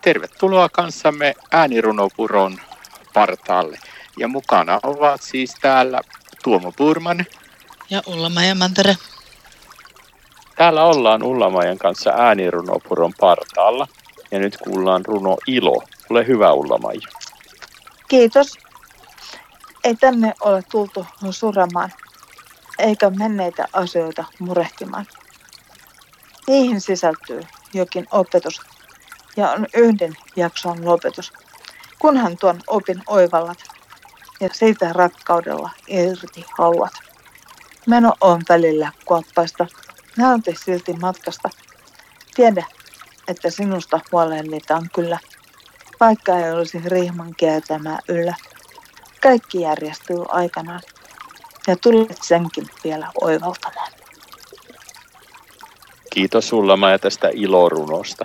Tervetuloa kanssamme äänirunopuron partaalle. Ja mukana ovat siis täällä Tuomo Purman. Ja Ullamajan Mantere. Täällä ollaan Ullamajan kanssa äänirunopuron partaalla. Ja nyt kuullaan runo Ilo. Ole hyvä Ullamaja. Kiitos. Ei tänne ole tultu suramaan, eikä menneitä asioita murehtimaan. Niihin sisältyy jokin opetus ja on yhden jakson lopetus. Kunhan tuon opin oivallat ja siitä rakkaudella irti haluat. Meno on välillä kuoppaista, nauti silti matkasta. Tiedä, että sinusta huolehditaan kyllä, vaikka ei olisi rihman kiertämää yllä. Kaikki järjestyy aikanaan ja tulet senkin vielä oivaltamaan. Kiitos sulla Maja tästä ilorunosta.